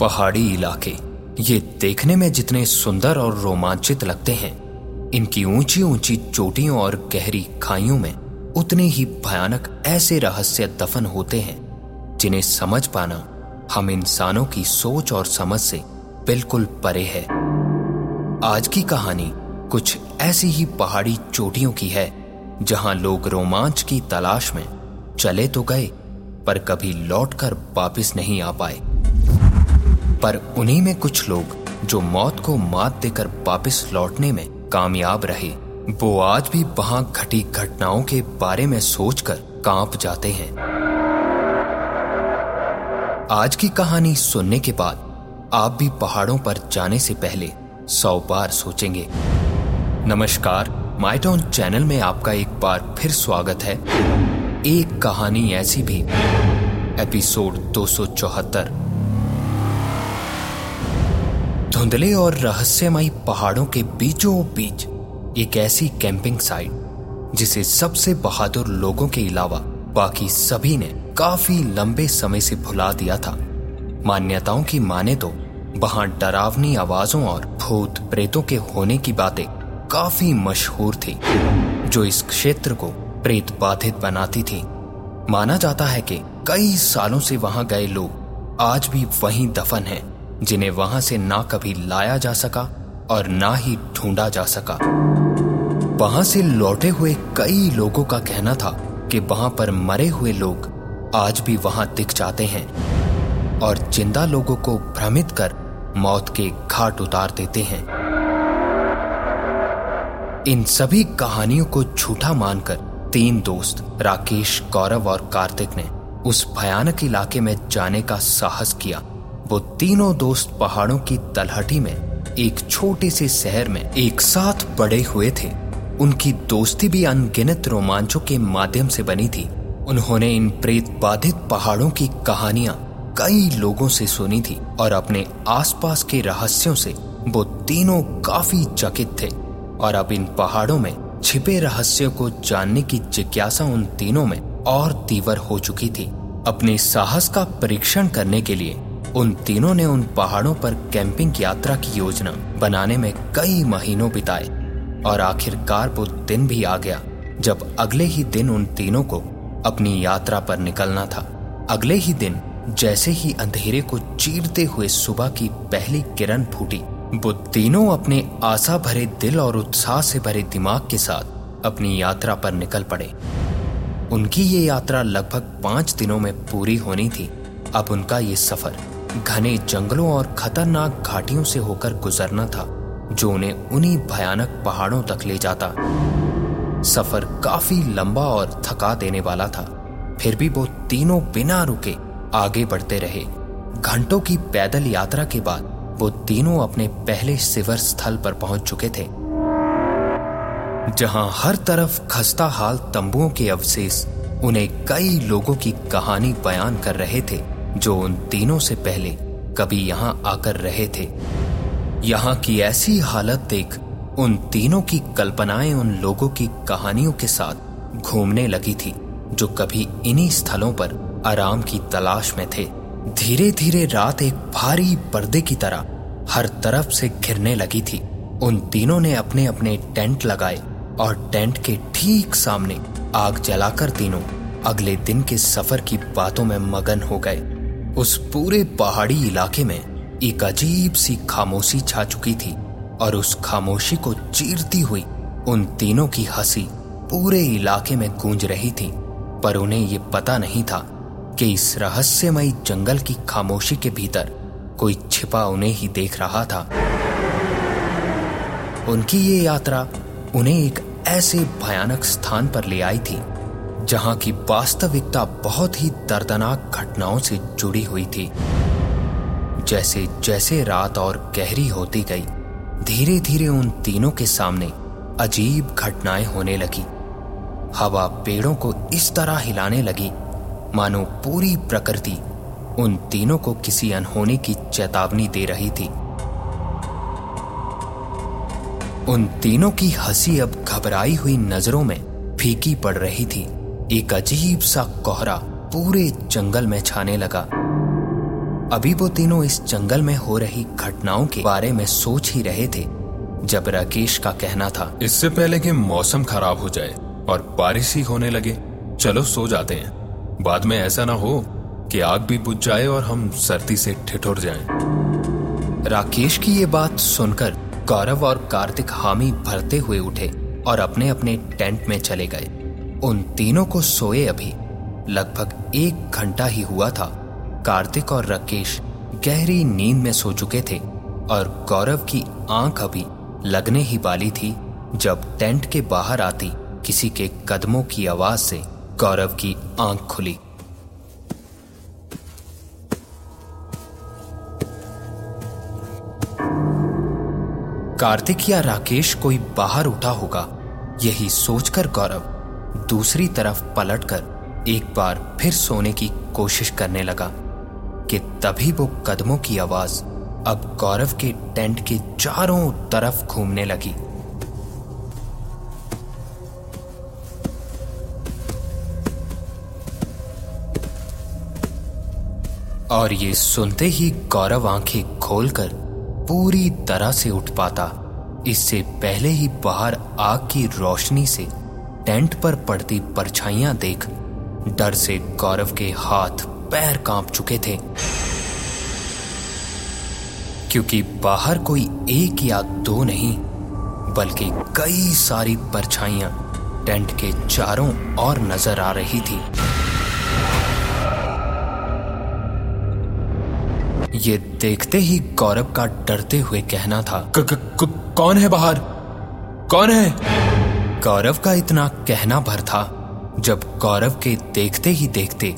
पहाड़ी इलाके। ये देखने में जितने सुंदर और रोमांचित लगते हैं, इनकी ऊँची ऊँची चोटियों और गहरी खाइयों में उतने ही भयानक ऐसे रहस्य दफन होते हैं, जिन्हें समझ पाना हम इंसानों की सोच और समझ से बिल्कुल परे है। आज की कहानी कुछ ऐसी ही पहाड़ी चोटियों की है, जहाँ लोग रोमांच की तलाश में चले तो गए, पर कभी लौटकर वापस नहीं आ पाए। पर उन्हीं में कुछ लोग जो मौत को मात देकर वापस लौटने में कामयाब रहे। वो आज भी वहाँ घटी घटनाओं के बारे में सोचकर काँप जाते हैं। आज की कहानी सुनने के बाद आप भी पहाड़ों पर जाने से पहले सौ बार सोचेंगे। नमस्कार, माइटोन चैनल में आपका एक बार फिर स्वागत है। एक कहानी ऐसी भी। एपिसोड दो सौ चौहत्तर धुंधले और रहस्यमयी पहाड़ों के बीचों बीच एक ऐसी कैंपिंग साइट जिसे सबसे बहादुर लोगों के अलावा बाकी सभी ने काफ़ी लंबे समय से भुला दिया था। मान्यताओं की माने तो वहाँ डरावनी आवाजों और भूत प्रेतों के होने की बातें काफ़ी मशहूर थी, जो इस क्षेत्र को प्रेत बाधित बनाती थी। माना जाता है कि कई सालों से वहाँ गए लोग आज भी वहीं दफन हैं। जिन्हें वहाँ से ना कभी लाया जा सका और ना ही ढूंढा जा सका। वहाँ से लौटे हुए कई लोगों का कहना था कि वहाँ पर मरे हुए लोग आज भी वहाँ दिख जाते हैं और ज़िंदा लोगों को भ्रमित कर मौत के घाट उतार देते हैं। इन सभी कहानियों को झूठा मानकर तीन दोस्त, राकेश, गौरव और कार्तिक ने उस भयानक इलाके में जाने का साहस किया। वो तीनों दोस्त पहाड़ों की तलहटी में, एक छोटे से शहर में, एक साथ बड़े हुए थे। उनकी दोस्ती भी अनगिनत रोमांचों के माध्यम से बनी थी। उन्होंने इन प्रेत बाधित पहाड़ों की कहानियाँ कई लोगों से सुनी थी और अपने आसपास के रहस्यों से वो तीनों काफ़ी चकित थे। और अब इन पहाड़ों में छिपे रहस्यों को जानने की जिज्ञासा उन तीनों में और तीव्र हो चुकी थी। अपने साहस का परीक्षण करने के लिए उन तीनों ने उन पहाड़ों पर कैंपिंग यात्रा की योजना बनाने में कई महीनों बिताए और आखिरकार वो दिन भी आ गया जब अगले ही दिन उन तीनों को अपनी यात्रा पर निकलना था। अगले ही दिन जैसे ही अंधेरे को चीरते हुए सुबह की पहली किरण फूटी, वो तीनों अपने आशा भरे दिल और उत्साह से भरे दिमाग के साथ अपनी यात्रा पर निकल पड़े। उनकी ये यात्रा लगभग पाँच दिनों में पूरी होनी थी। अब उनका ये सफ़र घने जंगलों और खतरनाक घाटियों से होकर गुजरना था, जो उन्हें उन्हीं भयानक पहाड़ों तक ले जाता। सफ़र काफ़ी लंबा और थका देने वाला था। फिर भी वो तीनों बिना रुके आगे बढ़ते रहे। घंटों की पैदल यात्रा के बाद वो तीनों अपने पहले शिवर स्थल पर पहुँच चुके थे, जहाँ हर तरफ़ खस्ता हाल तंबुओं के अवशेष उन्हें कई लोगों की कहानी बयान कर रहे थे। जो उन तीनों से पहले कभी यहाँ आकर रहे थे। यहाँ की ऐसी हालत देख उन तीनों की कल्पनाएँ उन लोगों की कहानियों के साथ घूमने लगी थी, जो कभी इन्हीं स्थलों पर आराम की तलाश में थे। धीरे धीरे रात एक भारी पर्दे की तरह हर तरफ़ से घिरने लगी थी। उन तीनों ने अपने अपने टेंट लगाए और टेंट के ठीक सामने आग जलाकर तीनों अगले दिन के सफ़र की बातों में मगन हो गए। उस पूरे पहाड़ी इलाके में एक अजीब सी खामोशी छा चुकी थी और उस खामोशी को चीरती हुई उन तीनों की हँसी पूरे इलाके में गूंज रही थी, पर उन्हें ये पता नहीं था कि इस रहस्यमयी जंगल की खामोशी के भीतर कोई छिपा उन्हें ही देख रहा था। उनकी ये यात्रा उन्हें एक ऐसे भयानक स्थान पर ले आई थी जहाँ की वास्तविकता बहुत ही दर्दनाक घटनाओं से जुड़ी हुई थी। जैसे जैसे रात और गहरी होती गई धीरे धीरे उन तीनों के सामने अजीब घटनाएँ होने लगी। हवा पेड़ों को इस तरह हिलाने लगी, मानो पूरी प्रकृति उन तीनों को किसी अनहोनी की चेतावनी दे रही थी। उन तीनों की हँसी अब घबराई हुई नज़रों में फीकी पड़ रही थी। एक अजीब सा कोहरा पूरे जंगल में छाने लगा। अभी वो तीनों इस जंगल में हो रही घटनाओं के बारे में सोच ही रहे थे जब राकेश का कहना था इससे पहले कि मौसम खराब हो जाए और बारिश ही होने लगे चलो सो जाते हैं। बाद में ऐसा ना हो कि आग भी बुझ जाए और हम सर्दी से ठिठुर जाएँ। राकेश की ये बात सुनकर गौरव और कार्तिक हामी भरते हुए उठे और अपने अपने टेंट में चले गए। उन तीनों को सोए अभी। लगभग एक घंटा ही हुआ था। कार्तिक और राकेश गहरी नींद में सो चुके थे और गौरव की आँख अभी लगने ही वाली थी जब टेंट के बाहर आती किसी के कदमों की आवाज़ से गौरव की आँख खुली। कार्तिक या राकेश कोई बाहर उठा होगा, यही सोचकर गौरव दूसरी तरफ़ पलटकर एक बार फिर सोने की कोशिश करने लगा कि तभी वो कदमों की आवाज़ अब गौरव के टेंट के चारों तरफ़ घूमने लगी। और ये सुनते ही गौरव आँखें खोलकर पूरी तरह से उठ पाता। इससे पहले ही बाहर आग की रोशनी से टेंट पर पड़ती परछाइयाँ देख डर से गौरव के हाथ पैर काँप चुके थे। क्योंकि बाहर कोई एक या दो नहीं बल्कि कई सारी परछाइयाँ टेंट के चारों ओर नज़र आ रही थी। ये देखते ही गौरव का डरते हुए कहना था क, क, कौन है बाहर? कौन है? गौरव का इतना कहना भर था। जब गौरव के देखते ही देखते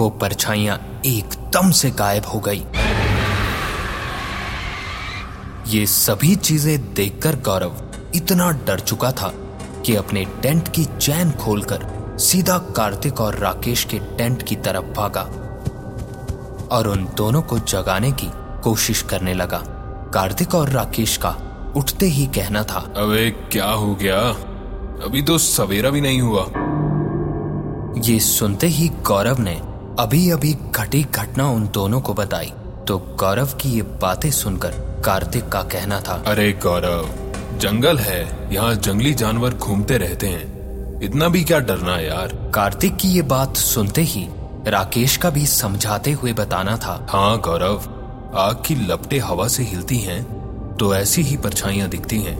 वो परछाइयाँ एकदम से गायब हो गई। ये सभी चीज़ें देखकर गौरव इतना डर चुका था कि अपने टेंट की चैन खोलकर सीधा कार्तिक और राकेश के टेंट की तरफ़ भागा और उन दोनों को जगाने की कोशिश करने लगा। कार्तिक और राकेश का उठते ही कहना था, अबे, क्या हो गया? अभी तो सवेरा भी नहीं हुआ। ये सुनते ही गौरव ने अभी अभी घटी घटना उन दोनों को बताई। तो गौरव की ये बातें सुनकर कार्तिक का कहना था अरे गौरव जंगल है यहाँ जंगली जानवर घूमते रहते हैं। इतना भी क्या डरना यार? कार्तिक की ये बात सुनते ही राकेश का भी समझाते हुए बताना था हाँ गौरव आग की लपटे हवा से हिलती हैं तो ऐसी ही परछाइयाँ दिखती हैं।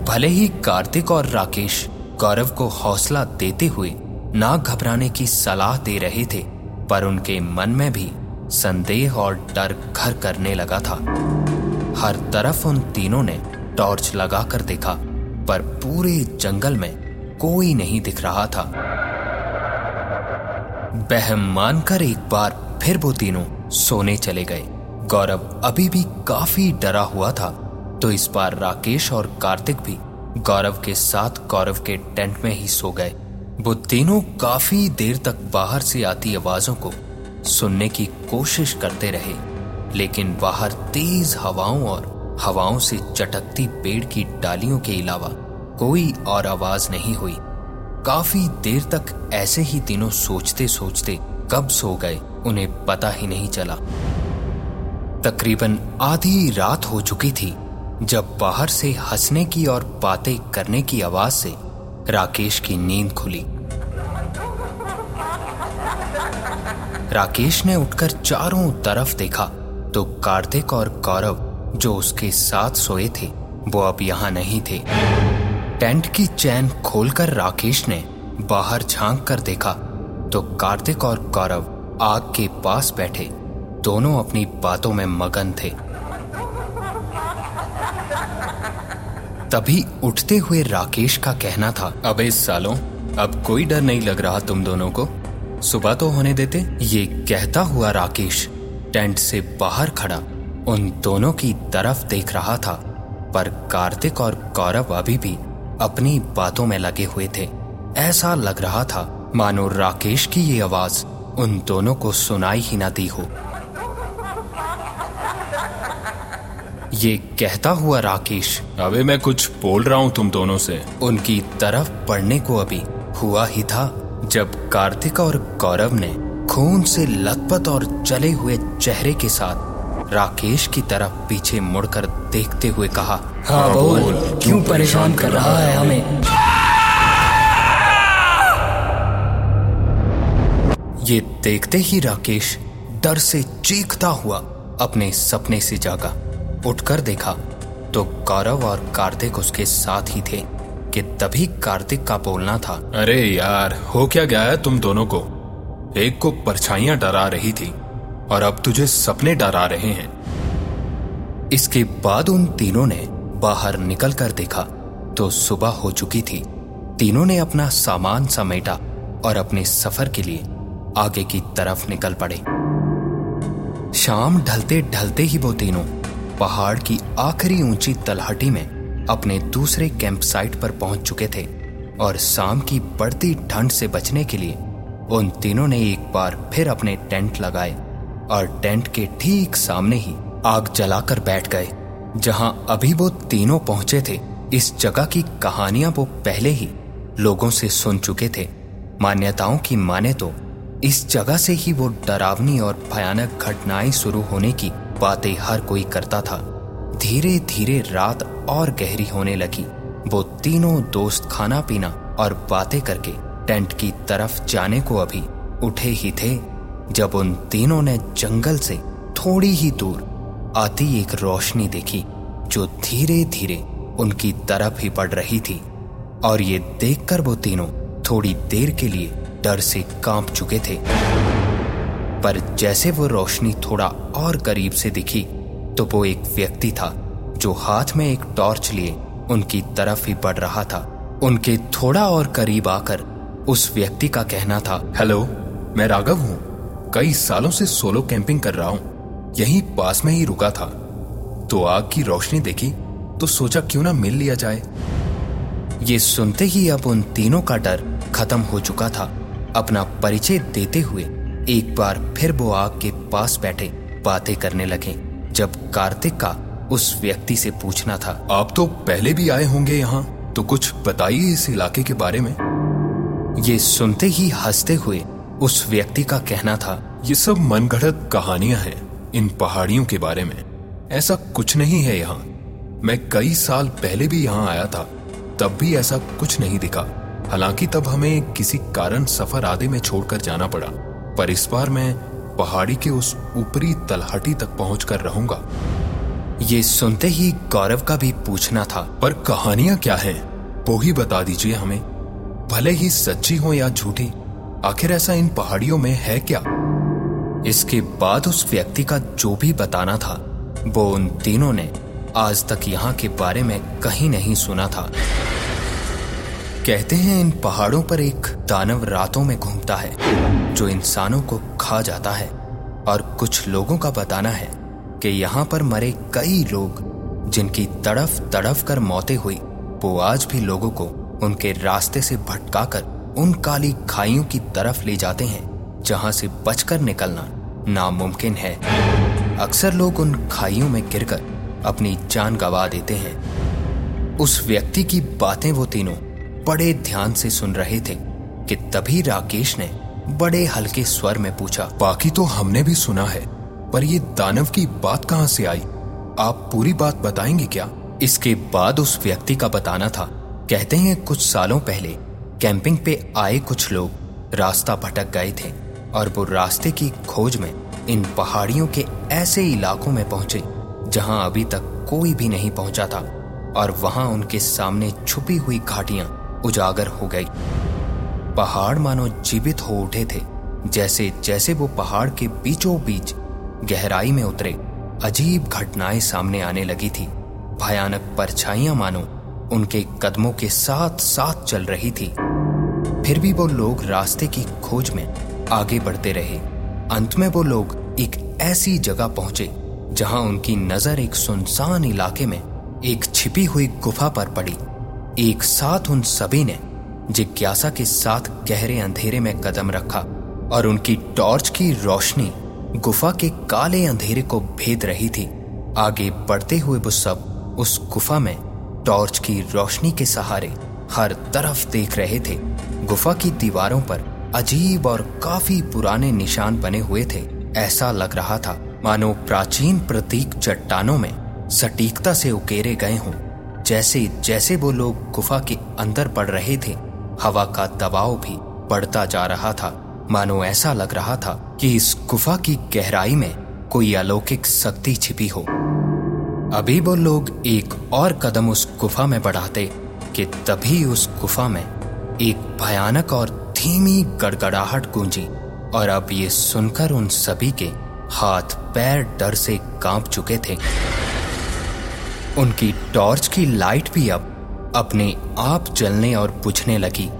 भले ही कार्तिक और राकेश गौरव को हौसला देते हुए ना घबराने की सलाह दे रहे थे, पर उनके मन में भी संदेह और डर घर करने लगा था। हर तरफ़ उन तीनों ने टॉर्च लगाकर देखा, पर पूरे जंगल में कोई नहीं दिख रहा था। बहम मानकर एक बार फिर वो तीनों सोने चले गए। गौरव अभी भी काफ़ी डरा हुआ था तो इस बार राकेश और कार्तिक भी गौरव के साथ गौरव के टेंट में ही सो गए। वो तीनों काफ़ी देर तक बाहर से आती आवाजों को सुनने की कोशिश करते रहे, लेकिन बाहर तेज हवाओं और हवाओं से चटकती पेड़ की डालियों के अलावा कोई और आवाज़ नहीं हुई। काफ़ी देर तक ऐसे ही तीनों सोचते सोचते कब सो गए, उन्हें पता ही नहीं चला। तकरीबन आधी रात हो चुकी थी जब बाहर से हंसने की और बातें करने की आवाज़ से राकेश की नींद खुली। राकेश ने उठकर चारों तरफ़ देखा तो कार्तिक और गौरव जो उसके साथ सोए थे, वो अब यहाँ नहीं थे। टेंट की चैन खोलकर राकेश ने बाहर झाँक कर देखा तो कार्तिक और गौरव आग के पास बैठे। दोनों अपनी बातों में मगन थे। तभी उठते हुए राकेश का कहना था, अबे सालों, अब कोई डर नहीं लग रहा तुम दोनों को। सुबह तो होने देते, ये कहता हुआ राकेश टेंट से बाहर खड़ा, उन दोनों की तरफ़ देख रहा था, पर कार्तिक और कौरव अभी भी अपनी बातों में लगे हुए थे। ऐसा लग रहा था, मानो राकेश की ये आवाज़ उन दोनों को सुनाई ही ना दी हो। ये कहता हुआ राकेश अबे मैं कुछ बोल रहा हूँ तुम दोनों से। उनकी तरफ़ पढ़ने को अभी हुआ ही था जब कार्तिक और गौरव ने खून से लथपथ और जले हुए चेहरे के साथ राकेश की तरफ़ पीछे मुड़कर देखते हुए कहा हाँ बोल। क्यों परेशान कर रहा है हमें? ये देखते ही राकेश डर से चीखता हुआ अपने सपने से जागा। उठकर देखा तो गौरव और कार्तिक उसके साथ ही थे कि तभी कार्तिक का बोलना था। अरे यार हो क्या गया है तुम दोनों को? एक को परछाइयाँ डरा रही थी और अब तुझे सपने डरा रहे हैं। इसके बाद उन तीनों ने बाहर निकल कर देखा तो सुबह हो चुकी थी। तीनों ने अपना सामान समेटा और अपने सफ़र के लिए आगे की तरफ़ निकल पड़े। शाम ढलते ढलते ही वो तीनों पहाड़ की आखिरी ऊँची तलहटी में अपने दूसरे कैंप साइट पर पहुँच चुके थे और शाम की बढ़ती ठंड से बचने के लिए उन तीनों ने एक बार फिर अपने टेंट लगाए और टेंट के ठीक सामने ही आग जलाकर बैठ गए, जहाँ अभी वो तीनों पहुँचे थे। इस जगह की कहानियाँ वो पहले ही लोगों से सुन चुके थे। मान्यताओं की माने तो इस जगह से ही वो डरावनी और भयानक घटनाएँ शुरू होने की बातें हर कोई करता था। धीरे धीरे रात और गहरी होने लगी। वो तीनों दोस्त खाना पीना और बातें करके टेंट की तरफ़ जाने को अभी उठे ही थे, जब उन तीनों ने जंगल से थोड़ी ही दूर आती एक रोशनी देखी, जो धीरे धीरे उनकी तरफ़ ही पड़ रही थी। और ये देखकर वो तीनों थोड़ी देर के लिए डर से काँप चुके थे। पर जैसे वो रोशनी थोड़ा और करीब से दिखी तो वो एक व्यक्ति था जो हाथ में एक टॉर्च लिए उनकी तरफ़ ही बढ़ रहा था। उनके थोड़ा और करीब आकर उस व्यक्ति का कहना था, हेलो, मैं राघव हूँ। कई सालों से सोलो कैंपिंग कर रहा हूँ। यहीं पास में ही रुका था। तो आग की रोशनी देखी तो सोचा क्यों ना मिल लिया जाए? ये सुनते ही अब उन तीनों का डर खत्म हो चुका था। अपना परिचय देते हुए एक बार फिर वो आग के पास बैठे बातें करने लगे। जब कार्तिक का उस व्यक्ति से पूछना था आप तो पहले भी आए होंगे यहाँ तो कुछ बताइए इस इलाके के बारे में। ये सुनते ही हँसते हुए उस व्यक्ति का कहना था ये सब मनगढ़ंत कहानियाँ हैं इन पहाड़ियों के बारे में। ऐसा कुछ नहीं है यहाँ। मैं कई साल पहले भी यहाँ आया था तब भी ऐसा कुछ नहीं दिखा। हालाँकि तब हमें किसी कारण सफ़र आदि में छोड़कर जाना पड़ा। पर इस बार मैं पहाड़ी के उस ऊपरी तलहटी तक पहुंचकर रहूँगा। ये सुनते ही गौरव का भी पूछना था, पर कहानियाँ क्या है? वो ही बता दीजिए हमें। भले ही सच्ची हो या झूठी, आखिर ऐसा इन पहाड़ियों में है क्या? इसके बाद उस व्यक्ति का जो भी बताना था, वो उन तीनों ने आज तक यहाँ के बारे में कहीं नहीं सुना था। कहते हैं इन पहाड़ों पर एक दानव रातों में घूमता है, जो इंसानों को खा जाता है और कुछ लोगों का बताना है कि यहाँ पर मरे कई लोग, जिनकी तड़फ तड़फ कर मौतें हुई, वो आज भी लोगों को उनके रास्ते से भटकाकर उन काली खाइयों की तरफ़ ले जाते हैं, जहाँ से बचकर निकलना नामुमकिन है। अक्सर लोग उन खाइयों में गिरकर अपनी जान गवा देते हैं। उस व्यक्ति की बातें वो तीनों बड़े ध्यान से सुन रहे थे कि तभी राकेश ने बड़े हल्के स्वर में पूछा, बाकी तो हमने भी सुना है, पर ये दानव की बात कहाँ से आई? आप पूरी बात बताएँगे क्या? इसके बाद उस व्यक्ति का बताना था। कहते हैं, कुछ सालों पहले कैंपिंग पे आए कुछ लोग रास्ता भटक गए थे और वो रास्ते की खोज में इन पहाड़ियों के ऐसे इलाकों में पहुँचे, जहाँ अभी तक कोई भी नहीं पहुँचा था और वहाँ उनके सामने छुपी हुई घाटियाँ उजागर हो गई। पहाड़ मानो जीवित हो उठे थे, जैसे जैसे वो पहाड़ के बीचों बीच गहराई में उतरे। अजीब घटनाएँ सामने आने लगी थी। भयानक परछाइयाँ मानो उनके कदमों के साथ साथ चल रही थी। फिर भी वो लोग रास्ते की खोज में आगे बढ़ते रहे। अंत में वो लोग एक ऐसी जगह पहुँचे, जहाँ उनकी नज़र एक सुनसान इलाके में एक छिपी हुई गुफा पर पड़ी। एक साथ उन सभी ने जिज्ञासा के साथ गहरे अंधेरे में कदम रखा और उनकी टॉर्च की रोशनी गुफा के काले अंधेरे को भेद रही थी। आगे बढ़ते हुए वो सब उस गुफा में टॉर्च की रोशनी के सहारे हर तरफ़ देख रहे थे। गुफा की दीवारों पर अजीब और काफ़ी पुराने निशान बने हुए थे। ऐसा लग रहा था मानो प्राचीन प्रतीक चट्टानों में सटीकता से उकेरे गए हों। जैसे जैसे वो लोग गुफा के अंदर पड़ रहे थे, हवा का दबाव भी बढ़ता जा रहा था। मानो ऐसा लग रहा था कि इस गुफा की गहराई में कोई अलौकिक शक्ति छिपी हो। अभी वो लोग एक और कदम उस गुफा में बढ़ाते कि तभी उस गुफा में एक भयानक और धीमी गड़गड़ाहट गूंजी और अब ये सुनकर उन सभी के हाथ पैर डर से काँप चुके थे। उनकी टॉर्च की लाइट भी अब अपने आप जलने और बुझने लगी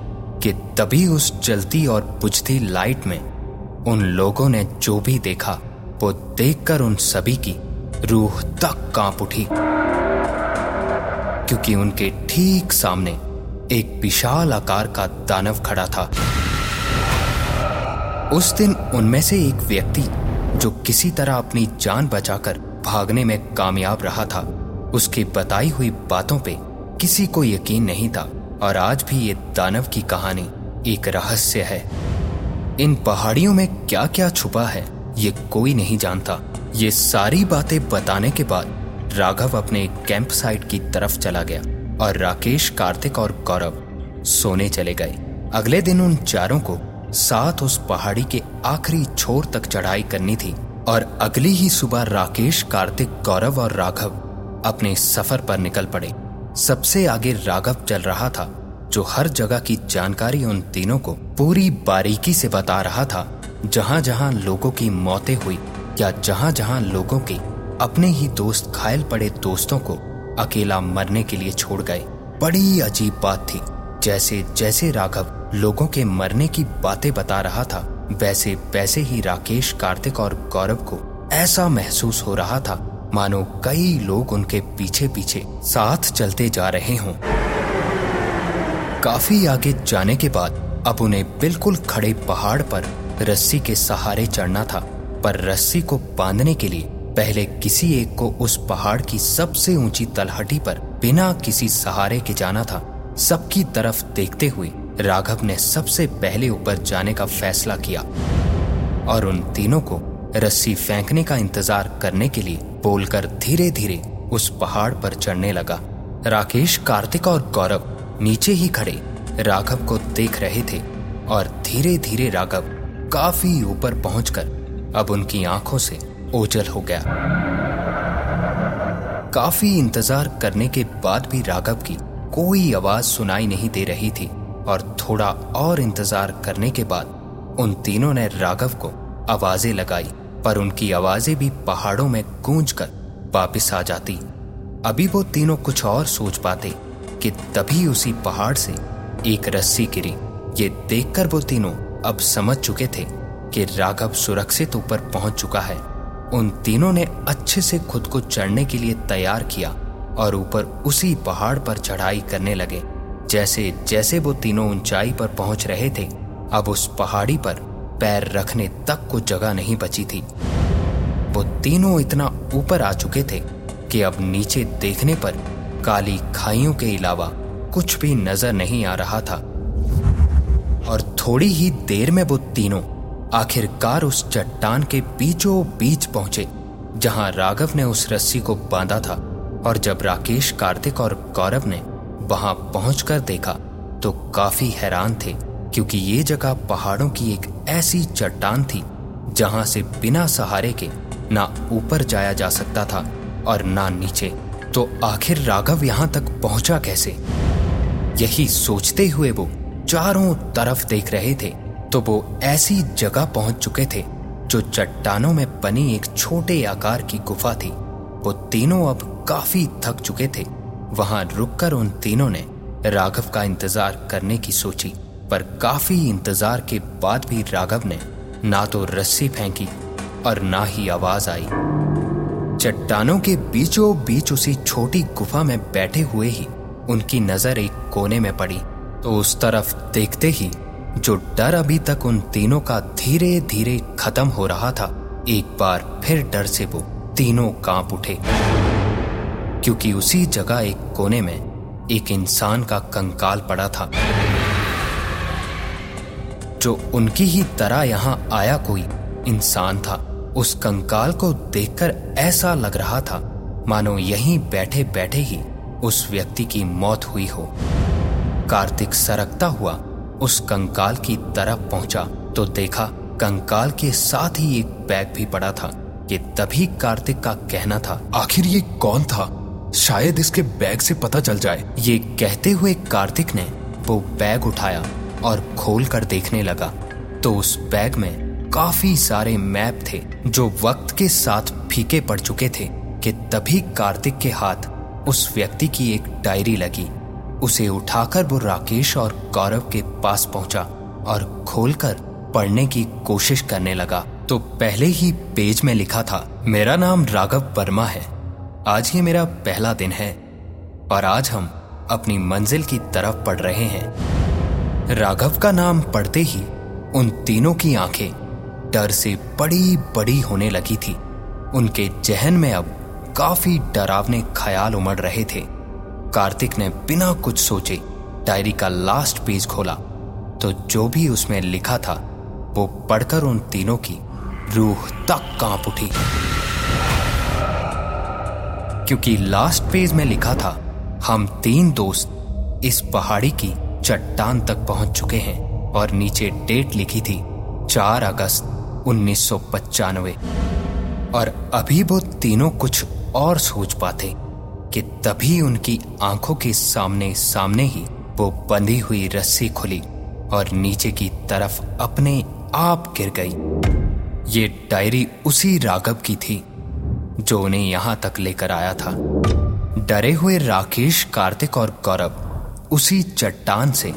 कि तभी उस जलती और बुझती लाइट में उन लोगों ने जो भी देखा, वो देखकर उन सभी की रूह तक काँप उठी। क्योंकि उनके ठीक सामने एक विशाल आकार का दानव खड़ा था। उस दिन उनमें से एक व्यक्ति, जो किसी तरह अपनी जान बचाकर भागने में कामयाब रहा था उसकी बताई हुई बातों पे किसी को यकीन नहीं था और आज भी ये दानव की कहानी एक रहस्य है। इन पहाड़ियों में क्या क्या छुपा है, ये कोई नहीं जानता। ये सारी बातें बताने के बाद राघव अपने कैंप साइट की तरफ़ चला गया और राकेश, कार्तिक और गौरव सोने चले गए। अगले दिन उन चारों को साथ उस पहाड़ी के आखिरी छोर तक चढ़ाई करनी थी और अगली ही सुबह राकेश, कार्तिक, गौरव और राघव अपने सफ़र पर निकल पड़े। सबसे आगे राघव चल रहा था, जो हर जगह की जानकारी उन तीनों को पूरी बारीकी से बता रहा था जहाँ जहाँ लोगों की मौतें हुई या जहाँ जहाँ लोगों के अपने ही दोस्त घायल पड़े दोस्तों को अकेला मरने के लिए छोड़ गए। बड़ी अजीब बात थी जैसे जैसे राघव लोगों के मरने की बातें बता रहा था वैसे वैसे ही राकेश, कार्तिक और गौरव को ऐसा महसूस हो रहा था मानो कई लोग उनके पीछे पीछे साथ चलते जा रहे हों। काफ़ी आगे जाने के बाद अब उन्हें बिल्कुल खड़े पहाड़ पर रस्सी के सहारे चढ़ना था, पर रस्सी को बांधने के लिए पहले किसी एक को उस पहाड़ की सबसे ऊँची तलहटी पर बिना किसी सहारे के जाना था। सबकी तरफ़ देखते हुए राघव ने सबसे पहले ऊपर जाने का फैसला किया और उन तीनों को रस्सी फेंकने का इंतज़ार करने के लिए बोलकर धीरे धीरे उस पहाड़ पर चढ़ने लगा। राकेश, कार्तिक और गौरव नीचे ही खड़े। राघव को देख रहे थे और धीरे धीरे राघव काफ़ी ऊपर पहुंचकर अब उनकी आँखों से ओझल हो गया। काफ़ी इंतज़ार करने के बाद भी राघव की कोई आवाज़ सुनाई नहीं दे रही थी और थोड़ा और इंतज़ार करने के बाद उन तीनों ने राघव को आवाज़ें लगाई। पर उनकी आवाज़ें भी पहाड़ों में गूंज कर वापिस आ जाती। अभी वो तीनों कुछ और सोच पाते कि तभी उसी पहाड़ से एक रस्सी गिरी। ये देखकर वो तीनों अब समझ चुके थे कि राघव सुरक्षित ऊपर पहुँच चुका है। उन तीनों ने अच्छे से खुद को चढ़ने के लिए तैयार किया और ऊपर उसी पहाड़ पर चढ़ाई करने लगे। जैसे जैसे वो तीनों ऊंचाई पर पहुँच रहे थे, अब उस पहाड़ी पर पैर रखने तक को जगह नहीं बची थी। वो तीनों इतना ऊपर आ चुके थे कि अब नीचे देखने पर काली खाइयों के अलावा कुछ भी नज़र नहीं आ रहा था। और थोड़ी ही देर में वो तीनों आखिरकार उस चट्टान के बीचों बीच पहुँचे, जहाँ राघव ने उस रस्सी को बांधा था। और जब राकेश, कार्तिक और गौरव ने वहाँ पहुंचकर देखा तो काफ़ी हैरान थे। क्योंकि ये जगह पहाड़ों की एक ऐसी चट्टान थी, जहाँ से बिना सहारे के ना ऊपर जाया जा सकता था और ना नीचे। तो आखिर राघव यहाँ तक पहुँचा कैसे? यही सोचते हुए वो चारों तरफ़ देख रहे थे। तो वो ऐसी जगह पहुँच चुके थे, जो चट्टानों में बनी एक छोटे आकार की गुफा थी। वो तीनों अब काफ़ी थक चुके थे। वहाँ रुककर उन तीनों ने राघव का इंतज़ार करने की सोची। पर काफ़ी इंतज़ार के बाद भी राघव ने ना तो रस्सी फेंकी और ना ही आवाज़ आई। चट्टानों के बीचों बीच उसी छोटी गुफा में बैठे हुए ही उनकी नज़र एक कोने में पड़ी। तो उस तरफ़ देखते ही जो डर अभी तक उन तीनों का धीरे धीरे खत्म हो रहा था, एक बार फिर डर से वो तीनों काँप उठे। क्योंकि उसी जगह एक कोने में एक इंसान का कंकाल पड़ा था। जो उनकी ही तरह यहाँ आया कोई इंसान था। उस कंकाल को देखकर ऐसा लग रहा था, मानो यहीं बैठे बैठे ही उस व्यक्ति की मौत हुई हो। कार्तिक सरकता हुआ, उस कंकाल की तरफ़ पहुँचा तो देखा कंकाल के साथ ही एक बैग भी पड़ा था कि तभी कार्तिक का कहना था, आखिर ये कौन था? शायद इसके बैग से पता चल जाए। ये कहते हुए कार्तिक ने वो बैग उठाया और खोल कर देखने लगा तो उस बैग में काफ़ी सारे मैप थे जो वक्त के साथ फीके पड़ चुके थे कि तभी कार्तिक के हाथ उस व्यक्ति की एक डायरी लगी। उसे उठाकर वो राकेश और गौरव के पास पहुँचा और खोलकर पढ़ने की कोशिश करने लगा। तो पहले ही पेज में लिखा था, मेरा नाम राघव वर्मा है। आज ये मेरा पहला दिन है और आज हम अपनी मंजिल की तरफ़ पढ़ रहे हैं। राघव का नाम पढ़ते ही उन तीनों की आँखें डर से बड़ी बड़ी होने लगी थी। उनके जहन में अब काफ़ी डरावने ख्याल उमड़ रहे थे। कार्तिक ने बिना कुछ सोचे डायरी का लास्ट पेज खोला। तो जो भी उसमें लिखा था, वो पढ़कर उन तीनों की रूह तक काँप उठी। क्योंकि लास्ट पेज में लिखा था, हम तीन दोस्त इस पहाड़ी की चट्टान तक पहुँच चुके हैं और नीचे डेट लिखी थी, चार अगस्त उन्नीस और अभी वो तीनों कुछ और सोच पाते कि तभी उनकी आँखों के सामने सामने ही वो बंधी हुई रस्सी खुली और नीचे की तरफ़ अपने आप गिर गई। ये डायरी उसी राघव की थी जो उन्हें यहाँ तक लेकर आया था। डरे हुए राकेश, कार्तिक और गौरव उसी चट्टान से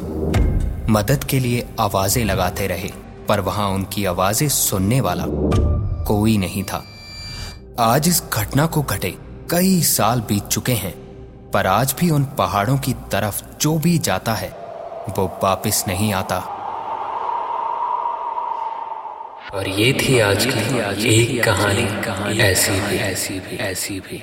मदद के लिए आवाज़ें लगाते रहे, पर वहाँ उनकी आवाज़ें सुनने वाला कोई नहीं था। आज इस घटना को घटे, कई साल बीत चुके हैं, पर आज भी उन पहाड़ों की तरफ़ जो भी जाता है, वो वापस नहीं आता। और ये थी आज की एक कहानी, ऐसी भी ऐसी भी। ऐसी भी